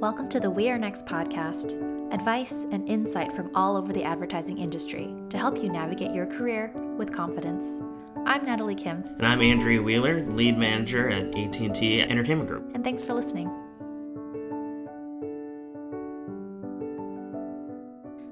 Welcome to the We Are Next podcast advice and insight from all over the advertising industry to help you navigate your career with confidence. I'm Natalie Kim. And I'm Andrie Wheeler, lead manager at AT&T Entertainment Group. And thanks for listening.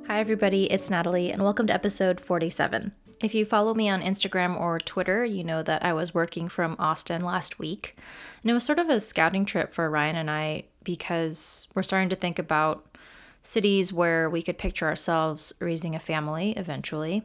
Hi, everybody. It's Natalie, and welcome to episode 47. If you follow me on Instagram or Twitter, you know that I was working from Austin last week. And it was sort of a scouting trip for Ryan and I because we're starting to think about cities where we could picture ourselves raising a family eventually.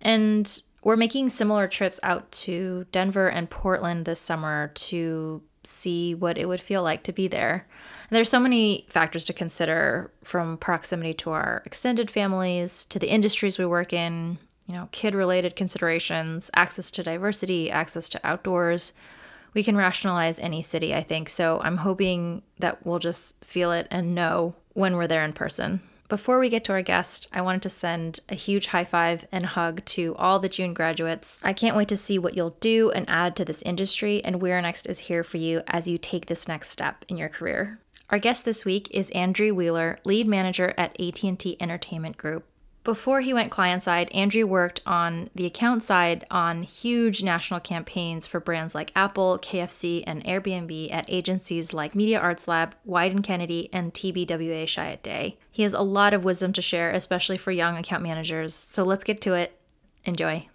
And we're making similar trips out to Denver and Portland this summer to see what it would feel like to be there. And there's so many factors to consider from proximity to our extended families, to the industries we work in, you know, kid related considerations, access to diversity, access to outdoors. We can rationalize any city, I think. So I'm hoping that we'll just feel it and know when we're there in person. Before we get to our guest, I wanted to send a huge high five and hug to all the June graduates. I can't wait to see what you'll do and add to this industry, and We're Next is here for you as you take this next step in your career. Our guest this week is Andrie Wheeler, lead manager at AT&T Entertainment Group. Before he went client side, Andrie worked on the account side on huge national campaigns for brands like Apple, KFC, and Airbnb at agencies like Media Arts Lab, Wieden Kennedy, and TBWA Chiat/Day. He has a lot of wisdom to share, especially for young account managers. So let's get to it. Enjoy.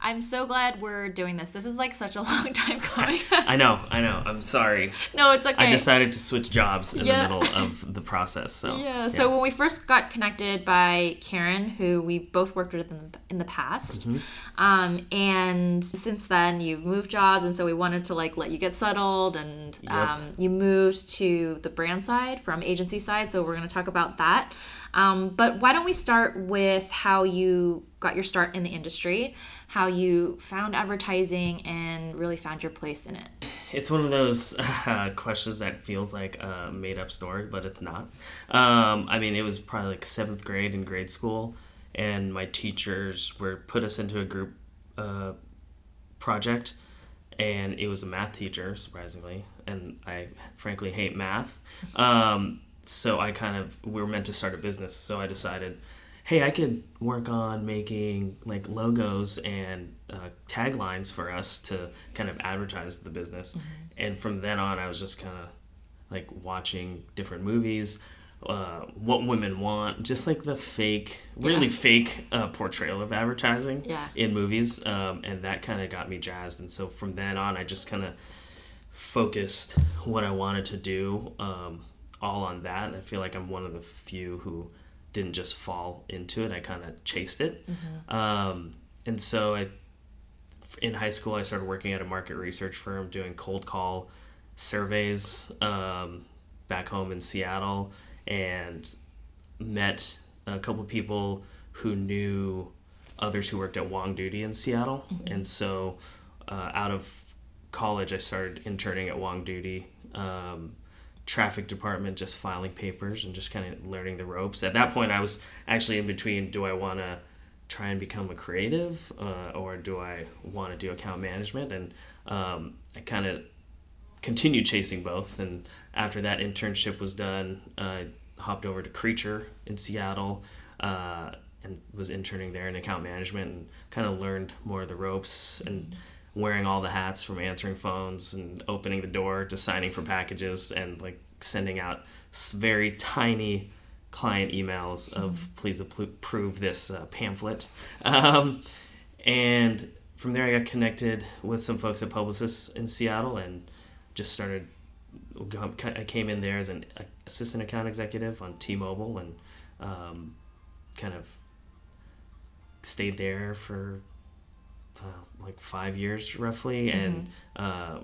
I'm so glad we're doing this. This is like such a long time coming. I know, I know. I'm sorry. No, it's okay. I decided to switch jobs in yeah. the middle of the process. So yeah. yeah. So when we first got connected by Karen, who we both worked with in the, in the past, mm-hmm. um, and since then you've moved jobs, and so we wanted to like let you get settled, and yep. um, you moved to the brand side from agency side. So we're going to talk about that. Um, but why don't we start with how you got your start in the industry? How you found advertising and really found your place in it. It's one of those uh, questions that feels like a made up story, but it's not. Um, I mean, it was probably like seventh grade in grade school, and my teachers were put us into a group uh, project, and it was a math teacher, surprisingly, and I frankly hate math. Um, so I kind of we were meant to start a business, so I decided hey, I could work on making like logos and uh, taglines for us to kind of advertise the business. Mm-hmm. And from then on, I was just kind of like watching different movies, uh, what women want, just like the fake, really yeah. fake uh, portrayal of advertising yeah. in movies. Um, and that kind of got me jazzed. And so from then on, I just kind of focused what I wanted to do um, all on that. And I feel like I'm one of the few who didn't just fall into it. I kind of chased it. Mm-hmm. Um, and so I, in high school, I started working at a market research firm doing cold call surveys um, back home in Seattle and met a couple people who knew others who worked at Wongdoody in Seattle. Mm-hmm. And so uh, out of college, I started interning at Wongdoody. Um, traffic department just filing papers and just kind of learning the ropes. At that point, I was actually in between do I want to try and become a creative uh, or do I want to do account management? And um, I kind of continued chasing both. And after that internship was done, I hopped over to Creature in Seattle. Uh, and was interning there in account management and kind of learned more of the ropes and wearing all the hats from answering phones and opening the door to signing for packages and like sending out very tiny client emails of please approve this uh, pamphlet. Um, and from there, I got connected with some folks at Publicis in Seattle and just started. I came in there as an assistant account executive on T-Mobile and um, kind of stayed there for like five years roughly, mm-hmm. and uh,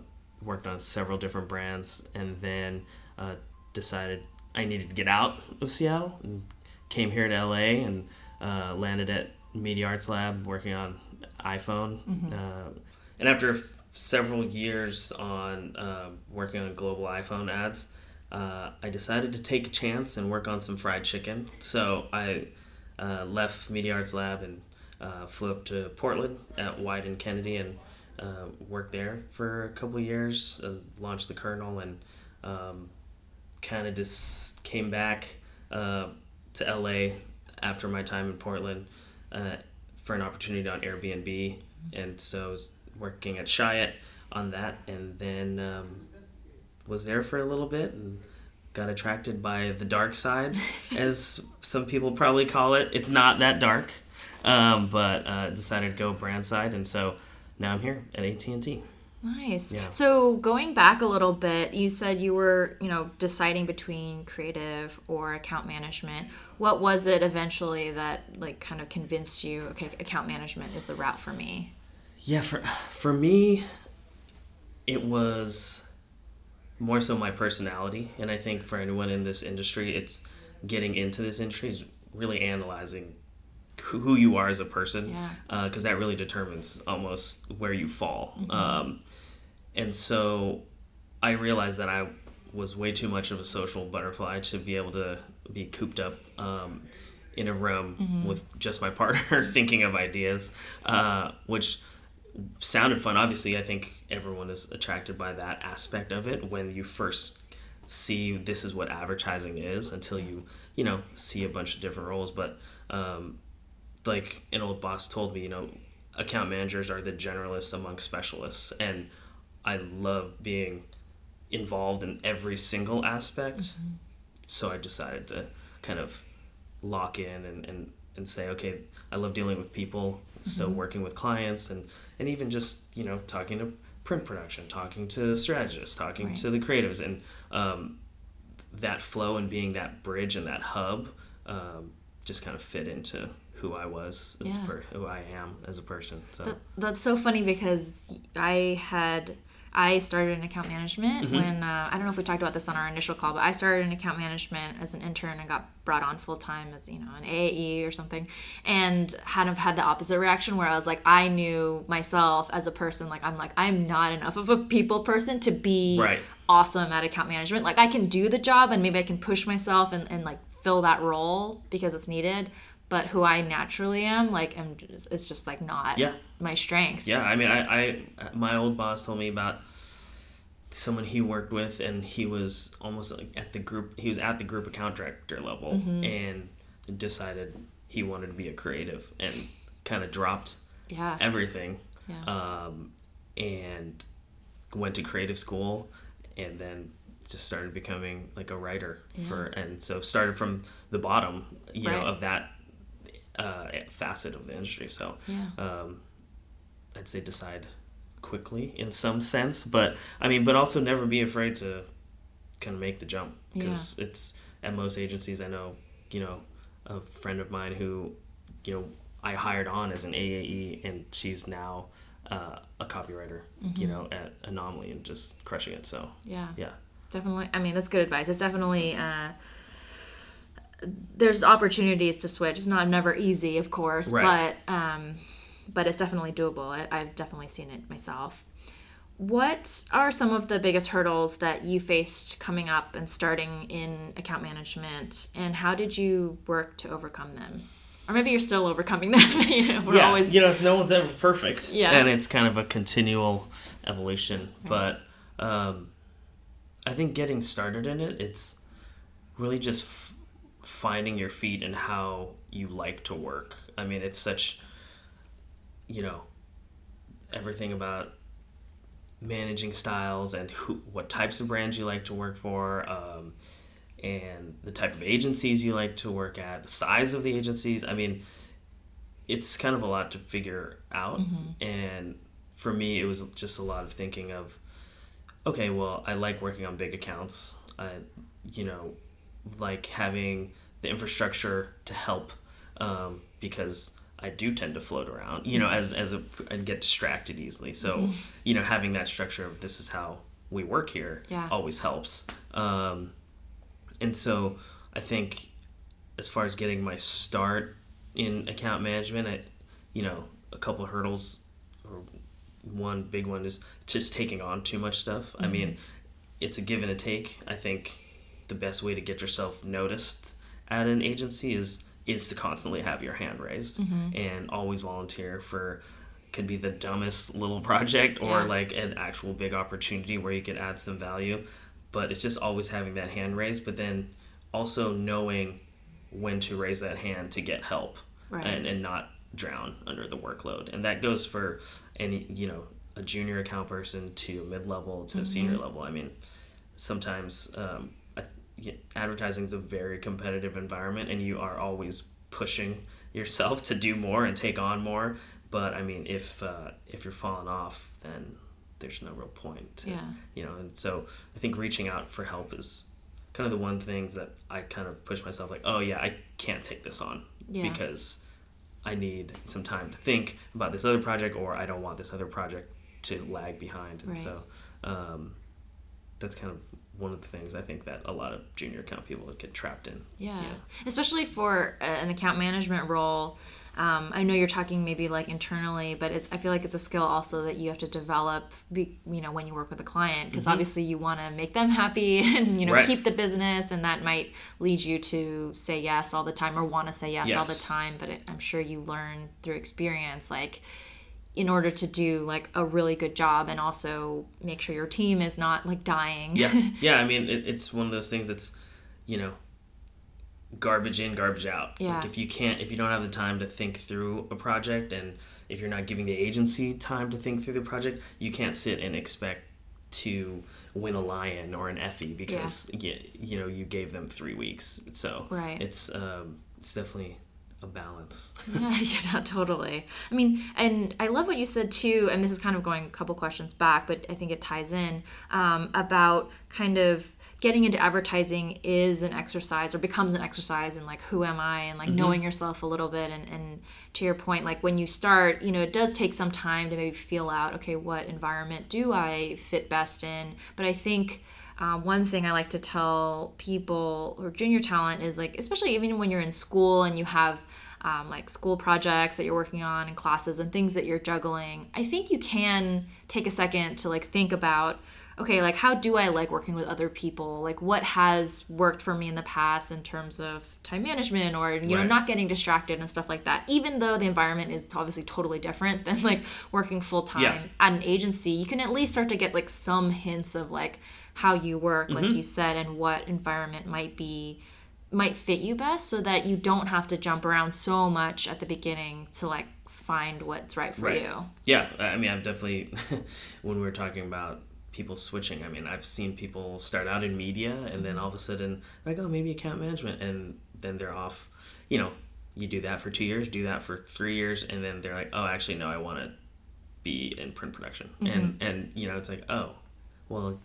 worked on several different brands, and then uh, decided I needed to get out of Seattle and came here to LA and uh, landed at Media Arts Lab working on iPhone. Mm-hmm. Uh, and after f- several years on uh, working on global iPhone ads, I decided to take a chance and work on some fried chicken. So I left Media Arts Lab and uh, flew up to Portland at Wieden and Kennedy and uh, worked there for a couple years. Uh, launched the Colonel and um, kind of just came back uh, to LA after my time in Portland uh, for an opportunity on Airbnb, and so I was working at Chiat on that, and then um, was there for a little bit and got attracted by the dark side, as some people probably call it. It's not that dark, um, but uh, decided to go brand side, and so now I'm here at AT and T. Nice. Yeah. So going back a little bit, you said you were, you know, deciding between creative or account management. What was it eventually that like kind of convinced you, okay, account management is the route for me? Yeah, for for me it was more so my personality, and I think for anyone in this industry, it's getting into this industry is really analyzing who you are as a person because yeah. uh, that really determines almost where you fall mm-hmm. um, and so I realized that I was way too much of a social butterfly to be able to be cooped up um, in a room mm-hmm. with just my partner thinking of ideas, uh, which sounded fun. Obviously, I think everyone is attracted by that aspect of it when you first see this is what advertising is until you, you know, see a bunch of different roles. But um, like an old boss told me, you know, account managers are the generalists among specialists. And I love being involved in every single aspect. Mm-hmm. So I decided to kind of lock in and, and, and say, okay, I love dealing with people. Mm-hmm. So working with clients and, and even just, you know, talking to print production, talking to strategists, talking right. to the creatives and um, that flow and being that bridge and that hub um, just kind of fit into who I was as yeah. per, who I am as a person. So that, that's so funny because I had I started in account management mm-hmm. when uh, I don't know if we talked about this on our initial call, but I started in account management as an intern and got brought on full time as you know an AAE or something, and kind of had the opposite reaction where I was like I knew myself as a person like I'm like I'm not enough of a people person to be right. awesome at account management. Like I can do the job and maybe I can push myself and, and like fill that role because it's needed, but who I naturally am, like, am just, it's just like not yeah. my strength. Yeah, I mean, I, I, my old boss told me about someone he worked with, and he was almost like at the group. He was at the group account director level, mm-hmm. and decided he wanted to be a creative, and kind of dropped yeah. everything, yeah. Um, and went to creative school, and then just started becoming like a writer yeah. for and so started from the bottom you right. know of that uh, facet of the industry. So yeah. um, I'd say decide quickly in some sense, but I mean, but also never be afraid to kind of make the jump because yeah. it's at most agencies. I know, you know, a friend of mine who, you know, I hired on as an AAE, and she's now uh, a copywriter, mm-hmm. you know, at Anomaly and just crushing it. So yeah, yeah, definitely. I mean, that's good advice. It's definitely. Uh, there's opportunities to switch. It's not never easy, of course, right. but um, but it's definitely doable. I, I've definitely seen it myself. What are some of the biggest hurdles that you faced coming up and starting in account management, and how did you work to overcome them? Or maybe you're still overcoming them. you know, we're yeah, always you know, no one's ever perfect. Yeah, and it's kind of a continual evolution. Right. But um, I think getting started in it, it's really just finding your feet and how you like to work. I mean, it's such, you know, everything about managing styles and who, what types of brands you like to work for, um, and the type of agencies you like to work at, the size of the agencies. I mean, it's kind of a lot to figure out. Mm-hmm. And for me, it was just a lot of thinking of, okay, well, I like working on big accounts. I, you know, like having the infrastructure to help um, because I do tend to float around, you know, as as a and get distracted easily. So, mm-hmm. you know, having that structure of this is how we work here yeah. always helps. Um, and so, I think as far as getting my start in account management, I, you know, a couple of hurdles. Or one big one is just taking on too much stuff. Mm-hmm. I mean, it's a give and a take. I think the best way to get yourself noticed at an agency is is to constantly have your hand raised mm-hmm. and always volunteer for could be the dumbest little project or yeah. like an actual big opportunity where you could add some value but it's just always having that hand raised, but then also knowing when to raise that hand to get help Right. and, and not drown under the workload. And that goes for any, you know, a junior account person to mid level to a senior level. I mean, sometimes um, advertising is a very competitive environment and you are always pushing yourself to do more and take on more. But I mean, if uh, if you're falling off, then there's no real point. Yeah. You know, and so I think reaching out for help is kind of the one thing that I kind of push myself like, oh yeah, I can't take this on Yeah. because I need some time to think about this other project, or I don't want this other project to lag behind. And Right. so um, that's kind of one of the things I think that a lot of junior account people would get trapped in. Yeah. Especially for an account management role. Um, I know you're talking maybe like internally, but it's I feel like it's a skill also that you have to develop. Be, you know, when you work with a client, because obviously you want to make them happy and you know Mm-hmm. Right. keep the business, and that might lead you to say yes all the time or want to say yes, all the time. But it, I'm sure you learn through experience, like in order to do like a really good job and also make sure your team is not like dying. Yeah, yeah. I mean, it, it's one of those things that's, you know, garbage in, garbage out. Yeah. Like if you can't, if you don't have the time to think through a project, and if you're not giving the agency time to think through the project, you can't sit and expect to win a lion or an Effie because you, you know you gave them three weeks. So Right. it's um, it's definitely a balance. Yeah, yeah, totally. I mean, and I love what you said too, and this is kind of going a couple questions back, but I think it ties in um, about kind of getting into advertising is an exercise or becomes an exercise in like who am I and like knowing yourself a little bit and, and to your point, like when you start, you know, it does take some time to maybe feel out, okay, what environment do I fit best in? But I think um, one thing I like to tell people or junior talent is like, especially even when you're in school and you have um, like school projects that you're working on and classes and things that you're juggling, I think you can take a second to like think about, okay, like how do I like working with other people? Like what has worked for me in the past in terms of time management or, you know, not getting distracted and stuff like that. Even though the environment is obviously totally different than like working full time Yeah. at an agency, you can at least start to get like some hints of like how you work, like Mm-hmm. you said, and what environment might be might fit you best so that you don't have to jump around so much at the beginning to like find what's right for Right. you. Yeah, I mean, I've definitely, when we were talking about people switching, I mean, I've seen people start out in media and then all of a sudden, like, oh, maybe account management, and then they're off. You know, you do that for two years, do that for three years, and then they're like, oh, actually, no, I want to be in print production. And, and, you know, it's like, oh, well,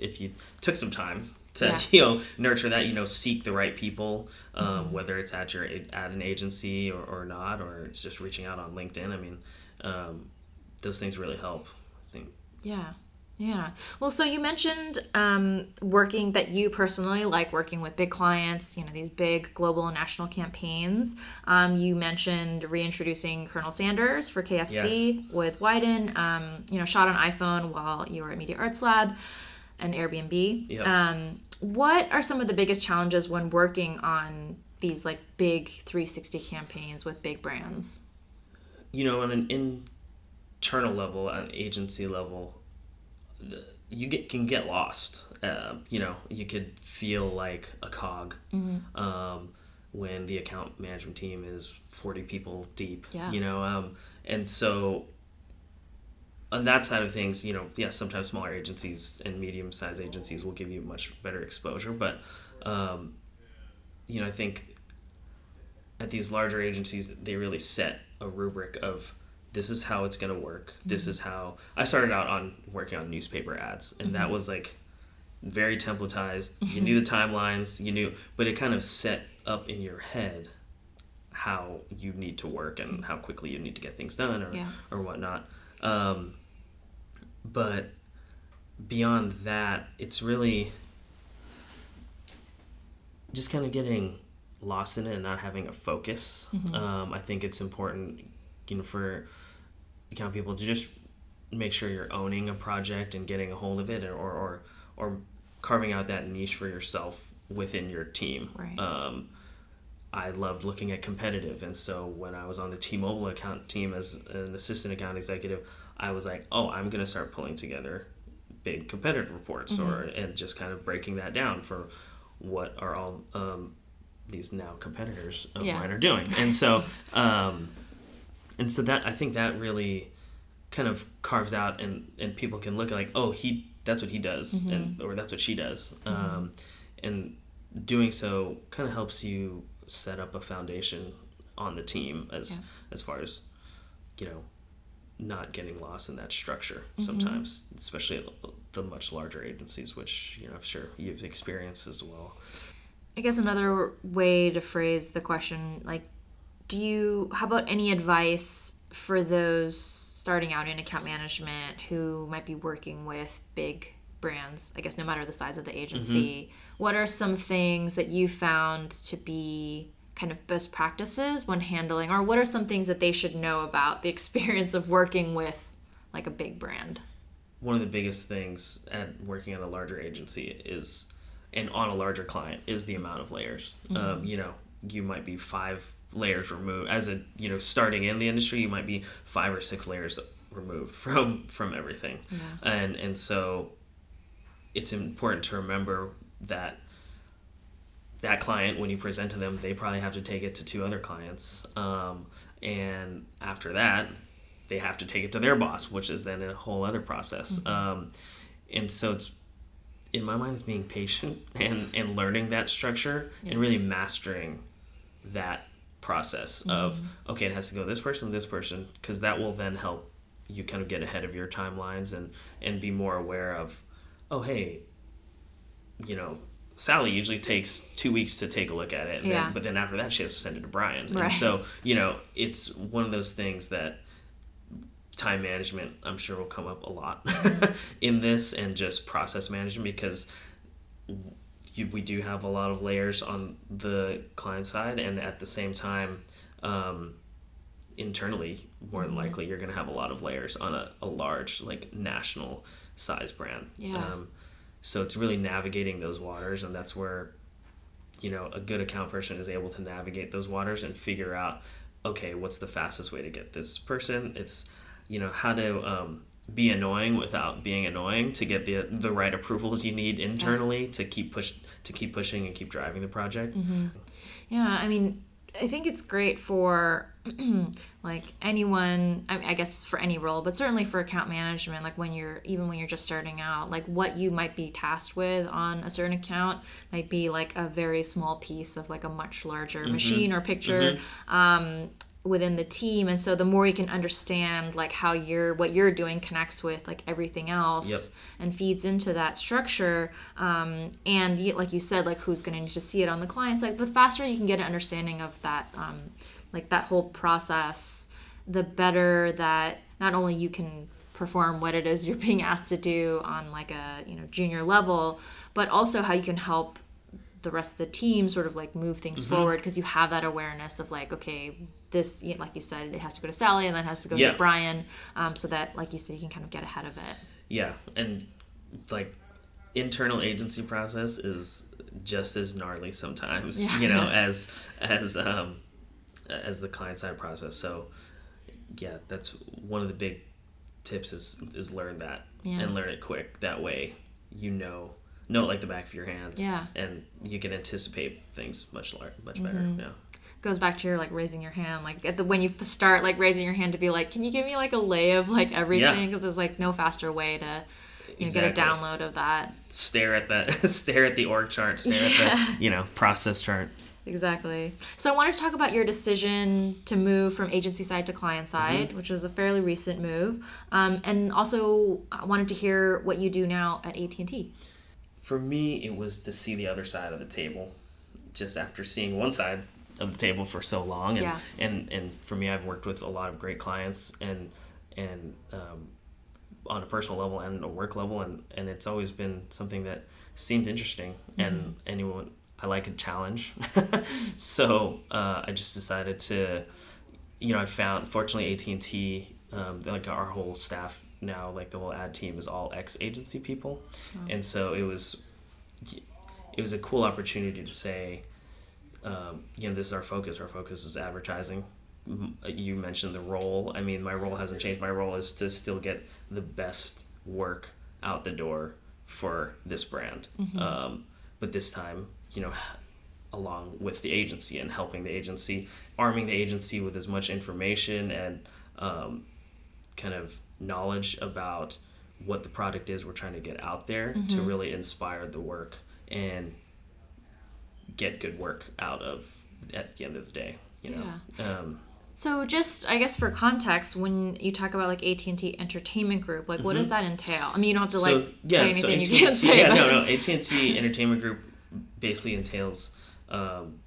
if you took some time to Yeah. you know nurture that you know seek the right people um, whether it's at your at an agency or, or not or it's just reaching out on linkedin i mean um, those things really help i think Yeah. Yeah. Well, so you mentioned um, working that you personally like working with big clients, you know, these big global and national campaigns. Um, you mentioned reintroducing Colonel Sanders for KFC with Wieden, um, you know, shot on iPhone while you were at Media Arts Lab and Airbnb. Yep. Um, what are some of the biggest challenges when working on these like big 360 campaigns with big brands? you know on an internal level an agency level you get can get lost uh, you know you could feel like a cog um, when the account management team is 40 people deep Yeah. you know um, and so on that side of things you know yes sometimes smaller agencies and medium-sized agencies will give you much better exposure but um, you know i think at these larger agencies they really set a rubric of this is how it's going to work. This mm-hmm. is how i started out on working on newspaper ads and that mm-hmm. was like very templatized. You mm-hmm. knew the timelines you knew but it kind of set up in your head how you need to work and how quickly you need to get things done or, Yeah. or whatnot um, but beyond that it's really just kind of getting lost in it and not having a focus. Um, I think it's important, you know, for account people to just make sure you're owning a project and getting a hold of it, or or or carving out that niche for yourself within your team. Right. Um, I loved looking at competitive, and so when I was on the T-Mobile account team as an assistant account executive, I was like, oh, I'm gonna start pulling together big competitive reports mm-hmm. or and just kind of breaking that down for what are all um, these now competitors of yeah. mine are doing and so um, and so that i think that really kind of carves out and and people can look at like oh he that's what he does mm-hmm. and or that's what she does mm-hmm. um, and doing so kind of helps you set up a foundation on the team as yeah. as far as you know not getting lost in that structure mm-hmm. sometimes especially at the much larger agencies which you know i'm sure you've experienced as well i guess another way to phrase the question like do you how about any advice for those starting out in account management who might be working with big brands i guess no matter the size of the agency mm-hmm. what are some things that you found to be kind of best practices when handling or what are some things that they should know about the experience of working with like a big brand one of the biggest things at working at a larger agency is and on a larger client is the amount of layers mm-hmm. um, you know you might be five layers removed as a you know starting in the industry you might be five or six layers removed from from everything yeah. and and so it's important to remember that that client, when you present to them, they probably have to take it to two other clients. Um, and after that, they have to take it to their boss, which is then a whole other process. Mm-hmm. Um, and so it's, in my mind, it's being patient and, and learning that structure yeah. and really mastering that process mm-hmm. of, okay, it has to go this person, this person, because that will then help you kind of get ahead of your timelines and, and be more aware of, oh, hey, you know, Sally usually takes two weeks to take a look at it, yeah. Then, but then after that she has to send it to Brian. Right. And so you know it's one of those things that time management I'm sure will come up a lot in this, and just process management because you, we do have a lot of layers on the client side, and at the same time. Um, internally more than mm-hmm. likely you're going to have a lot of layers on a, a large like national size brand yeah. Um, so it's really navigating those waters, and that's where, you know, a good account person is able to navigate those waters and figure out, okay, what's the fastest way to get this person? It's, you know, how to um, be annoying without being annoying to get the the right approvals you need internally yeah. to keep push to keep pushing and keep driving the project. Mm-hmm. Yeah, I mean, I think it's great for like anyone I, I, guess for any role but certainly for account management like when you're even when you're just starting out like what you might be tasked with on a certain account might be like a very small piece of like a much larger mm-hmm. machine or picture mm-hmm. um, within the team. And so the more you can understand like how you're what you're doing connects with like everything else yep. and feeds into that structure. Um, and like you said like who's going to need to see it on the clients? Like the faster you can get an understanding of that um, like that whole process the better that not only you can perform what it is you're being asked to do on like a you know junior level but also how you can help the rest of the team sort of like move things mm-hmm. forward because you have that awareness of like okay this like you said it has to go to sally and then has to go yeah. to brian um, so that like you said you can kind of get ahead of it yeah and like internal agency process is just as gnarly sometimes yeah. you know as as um as the client side process so yeah that's one of the big tips is is learn that yeah. and learn it quick that way you know know it like the back of your hand. Yeah. And you can anticipate things much lar- much better. Mm-hmm. Yeah. Goes back to your like raising your hand, like at the when you start like raising your hand to be like, can you give me like a lay of like everything? Because yeah. there's like no faster way to you exactly. get a download of that. Stare at that. stare at the org chart. Stare yeah. at the you know process chart. Exactly. So I wanted to talk about your decision to move from agency side to client side, mm-hmm. which was a fairly recent move, um, and also I wanted to hear what you do now at AT and T for me, it was to see the other side of the table. Just after seeing one side of the table for so long, and yeah. and and for me, I've worked with a lot of great clients, and and um, on a personal level and a work level, and and it's always been something that seemed interesting, mm-hmm. and anyone I like a challenge, so uh, I just decided to, you know, I found fortunately AT and T, um, like our whole staff now like the whole ad team is all ex agency people and so it was it was a cool opportunity to say um, you know this is our focus. Our focus is advertising. You mentioned the role. I mean my role hasn't changed. My role is to still get the best work out the door for this brand. Um, but this time, you know, along with the agency and helping the agency, arming the agency with as much information and um, kind of knowledge about what the product is we're trying to get out there to really inspire the work and get good work out of at the end of the day. You know, um, So just I guess for context, when you talk about like AT and T Entertainment Group, like what does that entail? I mean, you don't have to like Mm-hmm. yeah, say anything AT&T, you can't say. yeah, but... no, no. AT and T Entertainment Group basically entails um,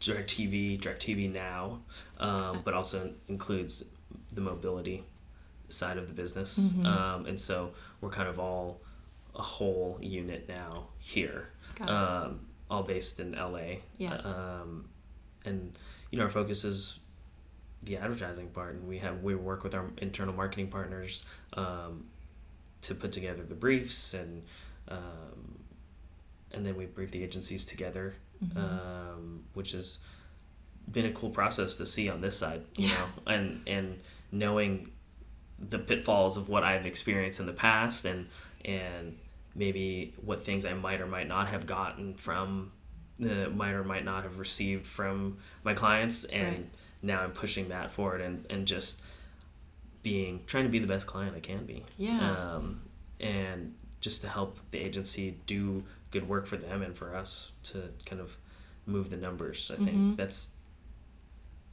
DirecTV, DirecTV Now, um, but also includes the mobility side of the business, Mm-hmm. um, and so we're kind of all a whole unit now here, um, all based in LA. Yeah. Um, and you know our focus is the advertising part, and we have we work with our internal marketing partners um, to put together the briefs and um, and then we brief the agencies together, Mm-hmm. um, which has been a cool process to see on this side, you Yeah. know, and and knowing the pitfalls of what I've experienced in the past and and maybe what things I might or might not have gotten from the might or might not have received from my clients and Right. now I'm pushing that forward and, and just being trying to be the best client I can be. Yeah. Um, and just to help the agency do good work for them and for us to kind of move the numbers. I think Mhm. that's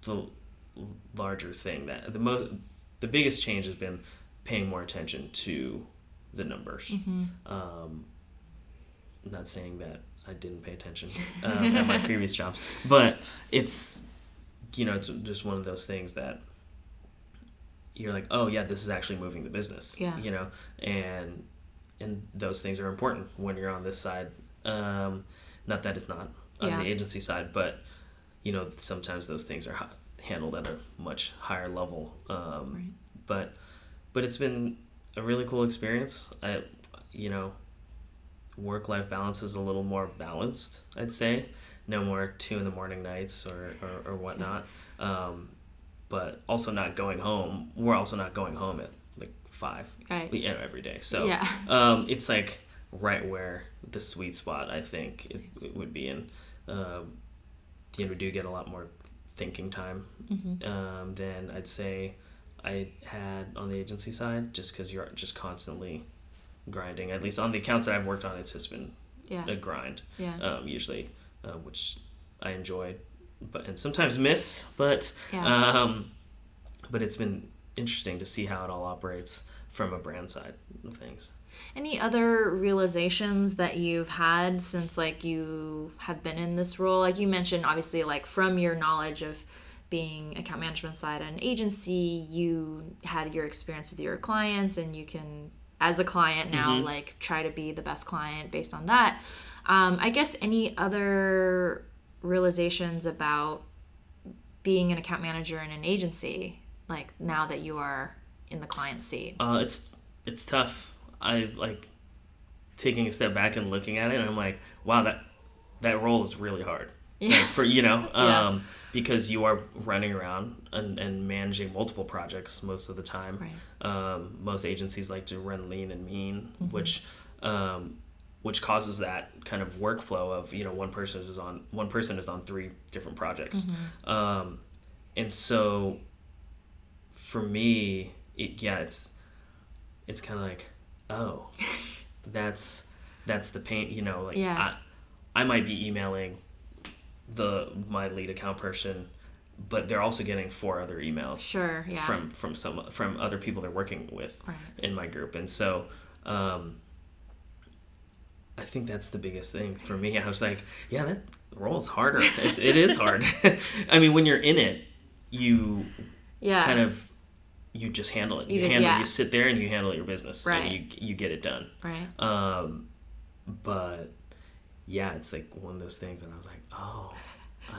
the larger thing that the most the biggest change has been paying more attention to the numbers. Mm-hmm. Um, I'm not saying that I didn't pay attention um, at my previous jobs, but it's you know it's just one of those things that you're like, oh yeah, this is actually moving the business. Yeah. You know, and and those things are important when you're on this side. Um, not that it's not on Yeah. the agency side, but you know sometimes those things are hi- handled at a much higher level. Um, Right. But but it's been a really cool experience. I you know work life balance is a little more balanced. I'd say no more two in the morning nights or or, or whatnot. Um, but also not going home. We're also not going home at like five Right. you know, every day. So Yeah. um, it's like right where the sweet spot I think it, it would be in. Um, you know, we do get a lot more thinking time Mm-hmm. um, than I'd say I had on the agency side, just because you're just constantly grinding. At least on the accounts that I've worked on, it's just been Yeah. a grind Yeah. um, usually, uh, which I enjoy, but and sometimes miss. But Yeah. um, but it's been interesting to see how it all operates from a brand side of things. Any other realizations that you've had since like you have been in this role? Like you mentioned, obviously, like from your knowledge of being account management side at an agency, you had your experience with your clients, and you can, as a client now, like try to be the best client based on that. Um, I guess any other realizations about being an account manager in an agency, like now that you are in the client seat. Uh, it's it's tough. I like taking a step back and looking at it, and I'm like, wow, that that role is really hard. Yeah. Like, for you know, Yeah. um, because you are running around and, and managing multiple projects most of the time. Right. Um, most agencies like to run lean and mean, Mm-hmm. which um, which causes that kind of workflow of you know one person is on one person is on three different projects, Mm-hmm. um, and so for me, it, yeah, it's it's kind of like oh, that's that's the pain. You know, like Yeah. I, I might be emailing the my lead account person, but they're also getting four other emails Sure. Yeah. from from some from other people they're working with Right. in my group, and so um, I think that's the biggest thing for me. I was like, yeah, that role is harder. It's it is hard. I mean, when you're in it, you yeah. kind of you just handle it. You, You just- handle. yeah. You sit there and you handle your business, Right. and you you get it done. right. Um, but yeah, it's like one of those things, and I was like, oh,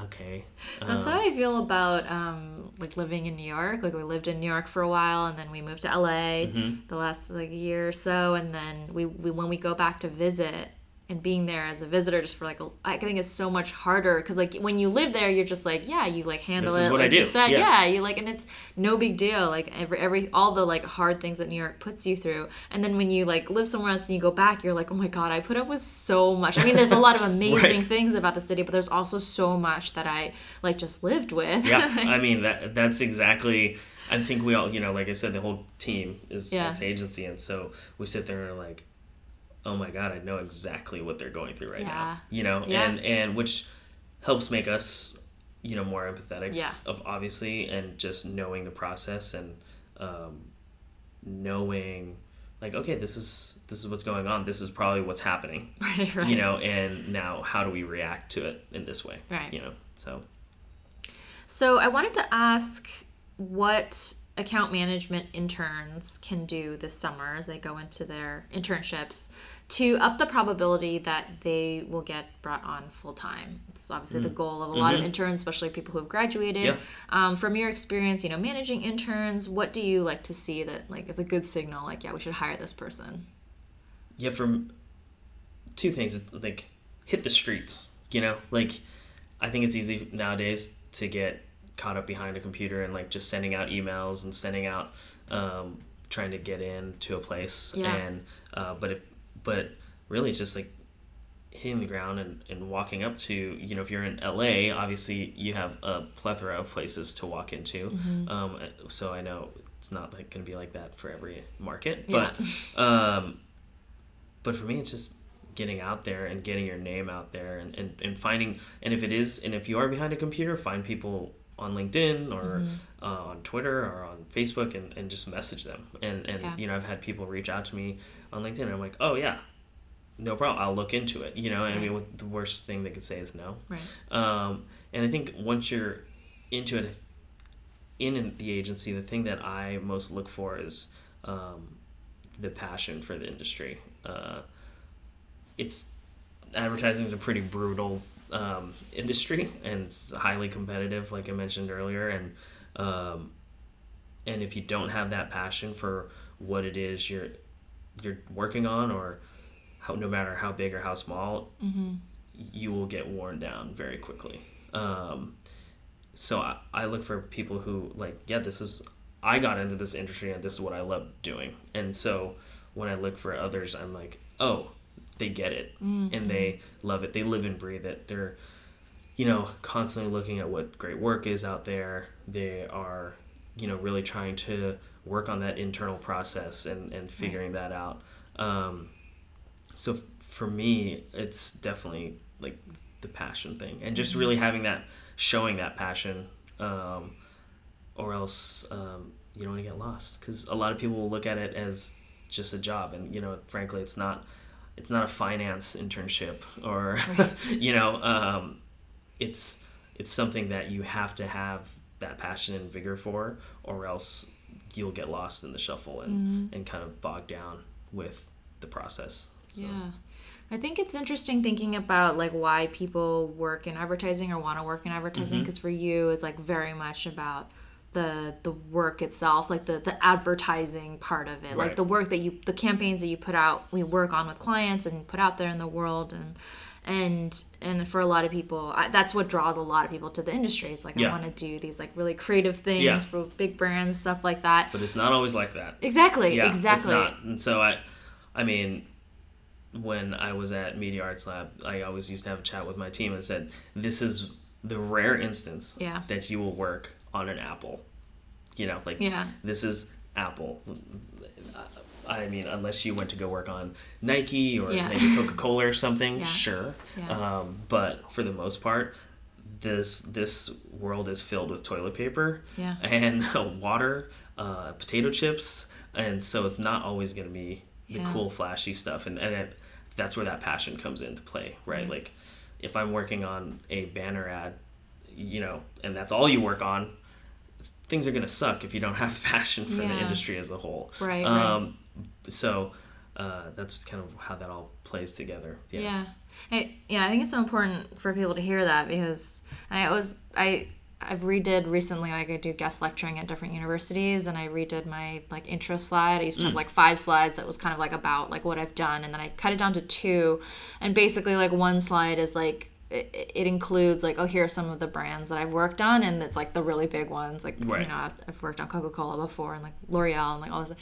okay. That's Um, how I feel about um, like living in New York. Like we lived in New York for a while, and then we moved to LA Mm-hmm. the last like year or so, and then we, we when we go back to visit, and being there as a visitor just for like a, I think it's so much harder because like when you live there you're just like yeah you like handle This is it what I like do. you said Yeah. yeah. you like and it's no big deal like every every all the like hard things that New York puts you through and then when you like live somewhere else and you go back you're like oh my god I put up with so much I mean there's a lot of amazing Right. things about the city but there's also so much that I like just lived with yeah i mean that that's exactly i think we all you know like i said the whole team is Yeah. ex agency and so we sit there and are like oh my god i know exactly what they're going through right Yeah. now you know Yeah. and and which helps make us you know more empathetic Yeah. of obviously and just knowing the process and um, knowing like okay this is this is what's going on this is probably what's happening right right you know and now how do we react to it in this way Right. you know so So I wanted to ask what account management interns can do this summer as they go into their internships to up the probability that they will get brought on full time. It's obviously the goal of a lot of interns, especially people who have graduated. Yeah. Um, from your experience, you know, managing interns, what do you like to see that like is a good signal? Like, yeah, we should hire this person. yeah from two things like hit the streets you know like i think it's easy nowadays to get caught up behind a computer and like just sending out emails and sending out um, trying to get into a place Yeah. and uh, but if but really it's just like hitting the ground and, and walking up to you know if you're in la obviously you have a plethora of places to walk into Mm-hmm. um, so i know it's not like going to be like that for every market Yeah. but um, but for me it's just getting out there and getting your name out there and, and, and finding and if it is and if you are behind a computer find people on linkedin or Mm-hmm. uh, on twitter or on facebook and, and just message them and and Yeah. you know i've had people reach out to me on linkedin and i'm like oh yeah. No problem. I'll look into it. You know and i mean what the worst thing they could say is no. Right. um, and I think once you're into it in the agency, the thing that I most look for is um, the passion for the industry. Uh, it's advertising is a pretty brutal um, industry and it's highly competitive, like I mentioned earlier, and um, and if you don't have that passion for what it is you're you're working on, or how, no matter how big or how small, you will get worn down very quickly. Um, so I, I look for people who like, yeah, this is I got into this industry and this is what I love doing. And so when I look for others, I'm like, oh, they get it and they love it. They live and breathe it. They're you know constantly looking at what great work is out there. They are you know really trying to work on that internal process and and figuring that out. Um, so f- for me it's definitely like the passion thing and just really having that showing that passion um, or else um, you don't want to get lost because a lot of people will look at it as just a job and you know frankly it's not it's not a finance internship or you know um, it's it's something that you have to have that passion and vigor for or else you'll get lost in the shuffle and, mm-hmm. and kind of bogged down with the process So, Yeah. I think it's interesting thinking about like why people work in advertising or want to work in advertising mm-hmm. because for you it's like very much about the the work itself like the the advertising part of it. Like the work that you the campaigns that you put out we work on with clients and put out there in the world and and and for a lot of people I, that's what draws a lot of people to the industry it's like Yeah. i want to do these like really creative things Yeah. for big brands stuff like that but it's not always like that exactly yeah, exactly It's not. And so I, I mean, when I was at Media Arts Lab, I always used to have a chat with my team and said, "This is the rare instance Yeah. that you will work on an Apple." You know, like Yeah. this is Apple. Uh, I mean, unless you went to go work on Nike or Yeah. maybe Coca Cola or something, Yeah. sure. Yeah. Um, but for the most part, this this world is filled with toilet paper Yeah. and water, uh, potato chips, and so it's not always going to be the Yeah. cool, flashy stuff, and and it, that's where that passion comes into play, right? Like, if I'm working on a banner ad, you know, and that's all you work on, things are going to suck if you don't have passion for the industry as a whole. Right, right. So uh, that's kind of how that all plays together. Yeah. I, yeah, I think it's so important for people to hear that because I was I I've redid recently. Like I do guest lecturing at different universities, and I redid my like intro slide. I used to have like five slides that was kind of like about like what I've done, and then I cut it down to two, and basically like one slide is like it, it includes like oh here are some of the brands that I've worked on, and it's like the really big ones like Right. you know I've, I've worked on Coca Cola before and like L'Oreal and like all this.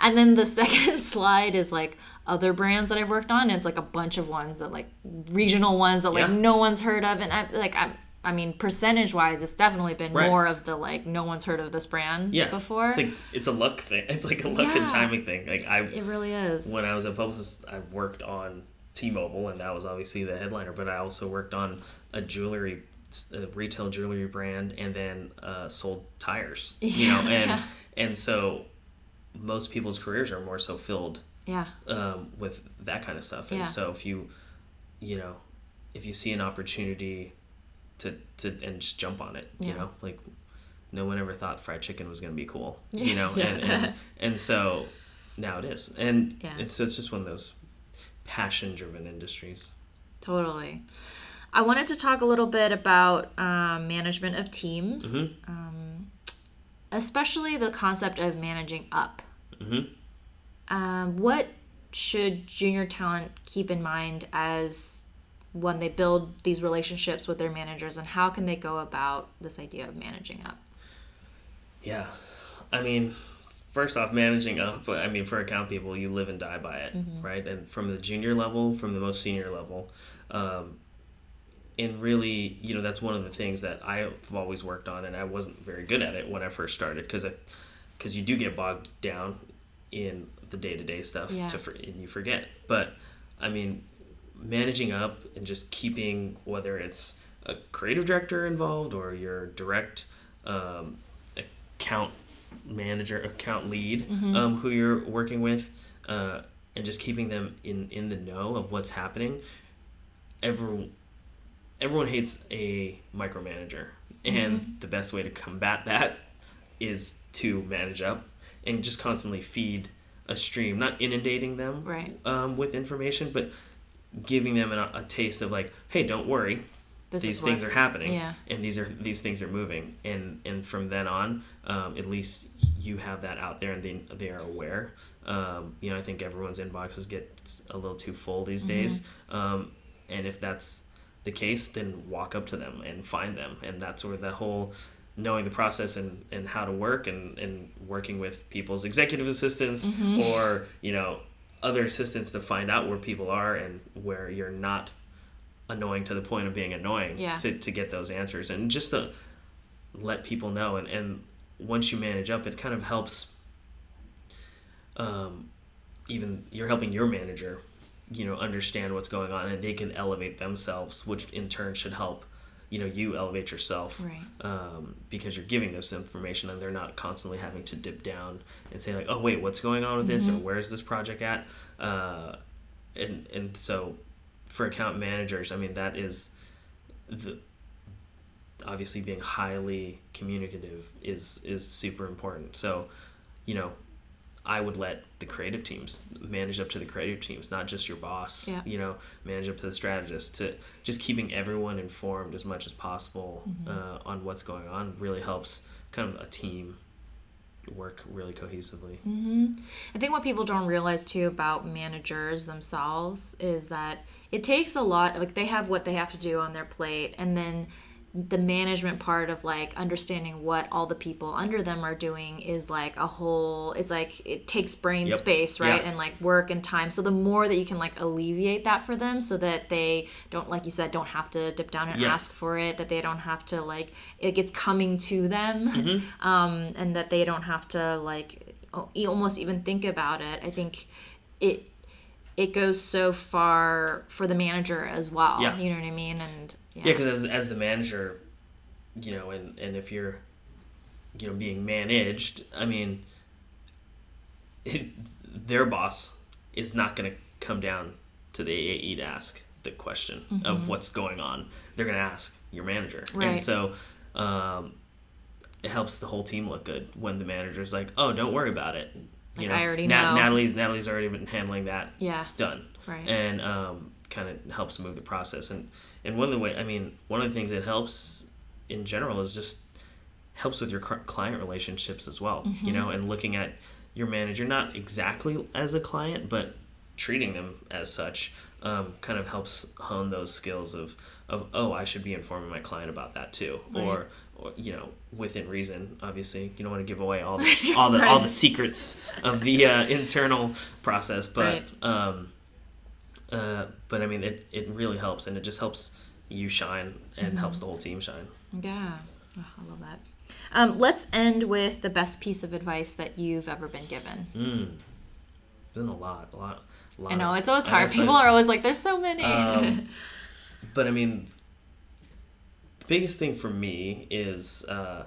And then the second slide is like other brands that I've worked on. And it's like a bunch of ones that like regional ones that like Yeah. no one's heard of. And I like I I mean percentage wise, it's definitely been Right. more of the like no one's heard of this brand Yeah. before. It's like it's a luck thing. It's like a luck Yeah. and timing thing. Like I it really is. when I was a Publicis, I worked on T-Mobile, and that was obviously the headliner. But I also worked on a jewelry, a retail jewelry brand, and then uh, sold tires. You know, and and so most people's careers are more so filled yeah. um, with that kind of stuff. And Yeah. so if you, you know, if you see an opportunity to to and just jump on it, you know, like no one ever thought fried chicken was going to be cool, you know, Yeah. and, and and so now it is, and Yeah. it's it's just one of those passion driven industries. Totally. I wanted to talk a little bit about um, management of teams, Mm-hmm. um, especially the concept of managing up. Mhm. Um, what should junior talent keep in mind as when they build these relationships with their managers, and how can they go about this idea of managing up? Yeah, I mean, first off, managing up. I mean, for account people, you live and die by it, right? And from the junior level, from the most senior level, um, and really, you know, that's one of the things that I've always worked on, and I wasn't very good at it when I first started because because you do get bogged down in the day to day stuff Yeah. to and you forget. But I mean, managing up and just keeping whether it's a creative director involved or your direct um, account manager, account lead, um, who you're working with, uh, and just keeping them in in the know of what's happening. Everyone, everyone hates a micromanager, and the best way to combat that is to manage up and just constantly feed a stream, not inundating them Right. um, with information, but giving them a, a taste of like, hey, don't worry, This these things are happening, yeah. and these are these things are moving, and and from then on, um, at least you have that out there, and they they are aware. Um, you know, I think everyone's inboxes get a little too full these Mm-hmm. days, um, and if that's the case, then walk up to them and find them, and that's where the whole knowing the process and, and how to work and, and working with people's executive assistants Mm-hmm. or you know other assistants to find out where people are and where you're not annoying to the point of being annoying Yeah. to, to get those answers and just to let people know and, and once you manage up it kind of helps um, even you're helping your manager you know understand what's going on and they can elevate themselves which in turn should help you know you elevate yourself Right. um, because you're giving this information and they're not constantly having to dip down and say like oh wait what's going on with this or where's this project at? Uh, and and so for account managers i mean that is the obviously being highly communicative is is super important. So you know i would let the creative teams manage up to the creative teams not just your boss Yeah. you know manage up to the strategist to just keeping everyone informed as much as possible uh, on what's going on really helps kind of a team work really cohesively. I think what people don't realize too about managers themselves is that it takes a lot like they have what they have to do on their plate and then the management part of like understanding what all the people under them are doing is like a whole it's like it takes brain Yep. space right Yeah. and like work and time so the more that you can like alleviate that for them so that they don't like you said don't have to dip down and Yeah. ask for it that they don't have to like it gets coming to them Mm-hmm. um and that they don't have to like almost even think about it i think it it goes so far for the manager as well Yeah. you know what i mean and yeah, Yeah, because as, as the manager, you know, and, and if you're, you know, being managed, I mean, it, their boss is not going to come down to the AAE to ask the question of what's going on. They're going to ask your manager. Right. And so um, it helps the whole team look good when the manager's like, oh, don't worry about it. You know, I already Nat- know. Natalie's Natalie's already been handling that yeah done Right. and um, kind of helps move the process and and one of the way i mean one of the things that helps in general is just helps with your client relationships as well. Mm-hmm. You know, and looking at your manager not exactly as a client, but treating them as such um, kind of helps hone those skills of of oh I should be informing my client about that too Right. or you know within reason obviously you don't want to give away all the all the all Right. the secrets of the uh, internal process but Right. um uh but I mean it it really helps and it just helps you shine and Mm-hmm. helps the whole team shine Yeah. Oh, I love that. Um, let's end with the best piece of advice that you've ever been given. mm. been a lot a lot a lot I know of- it's always hard. People are always like, "There's so many." Um, but I mean, biggest thing for me is uh,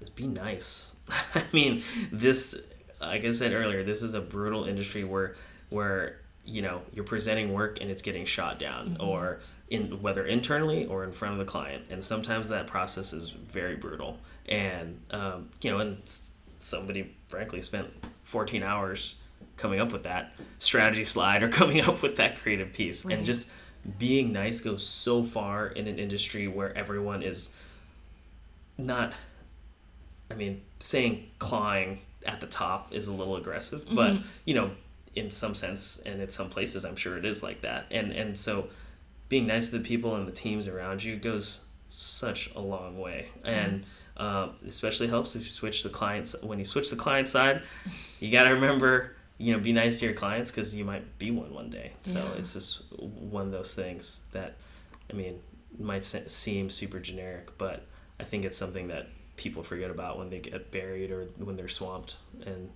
is be nice. I mean, this, like I said earlier, this is a brutal industry where where you know you're presenting work and it's getting shot down, or in whether internally or in front of the client, and sometimes that process is very brutal. And um, you know, and somebody frankly spent 14 hours coming up with that strategy slide or coming up with that creative piece Right. and just being nice goes so far in an industry where everyone is not i mean saying clawing at the top is a little aggressive but you know in some sense and in some places i'm sure it is like that. And and so being nice to the people and the teams around you goes such a long way. And um, especially helps if you switch the clients when you switch the client side you got to remember you know be nice to your clients because you might be one one day so Yeah. it's just one of those things that i mean might seem super generic but i think it's something that people forget about when they get buried or when they're swamped and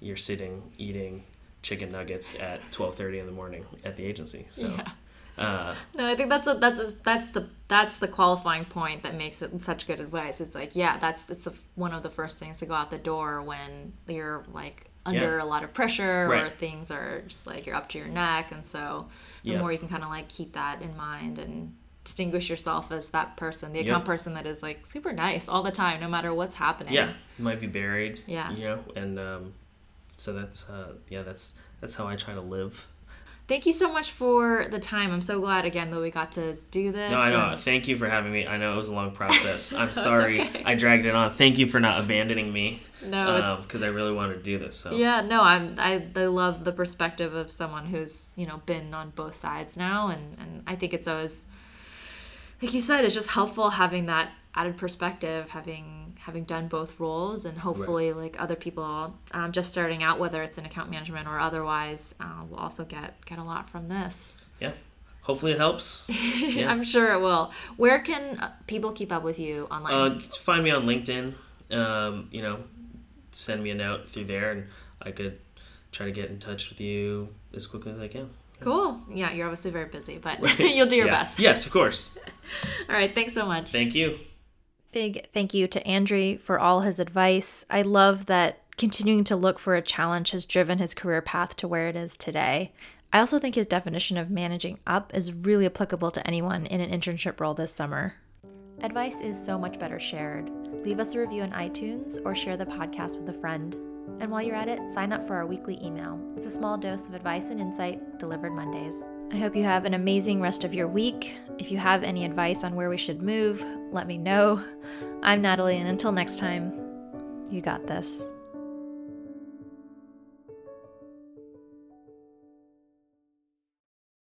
you're sitting eating chicken nuggets at 12.30 in the morning at the agency so Yeah. uh, No, I think that's a, that's a, that's the that's the qualifying point that makes it such good advice. It's like, yeah, that's it's the, one of the first things to go out the door when you're like under Yeah. a lot of pressure or things are just like you're up to your neck, and so the Yeah. more you can kind of like keep that in mind and distinguish yourself as that person, the Yep. account person that is like super nice all the time, no matter what's happening. yeah you might be buried Yeah. you know and um, so that's uh, yeah that's that's how i try to live Thank you so much for the time. I'm so glad again that we got to do this. No, I know. and- Thank you for having me. I know it was a long process. I'm sorry I dragged it on. Thank you for not abandoning me. No, uh, because I really wanted to do this. So Yeah, no, I'm I, I love the perspective of someone who's, you know, been on both sides now and, and I think it's always like you said, it's just helpful having that added perspective, having having done both roles and hopefully like other people um, just starting out, whether it's in account management or otherwise, uh, will also get get a lot from this. yeah. Hopefully it helps. Yeah. I'm sure it will. Where can uh, people keep up with you online? uh, find me on LinkedIn. Um, you know, send me a note through there, and I could try to get in touch with you as quickly as I can. cool. Yeah, you're obviously very busy, but you'll do your Yeah. best. Yes, of course. All right, thanks so much. Thank you. Big thank you to Andrie for all his advice. I love that continuing to look for a challenge has driven his career path to where it is today. I also think his definition of managing up is really applicable to anyone in an internship role this summer. Advice is so much better shared. Leave us a review on iTunes or share the podcast with a friend. And while you're at it, sign up for our weekly email. It's a small dose of advice and insight delivered Mondays. I hope you have an amazing rest of your week. If you have any advice on where we should move, let me know. I'm Natalie, and until next time, you got this.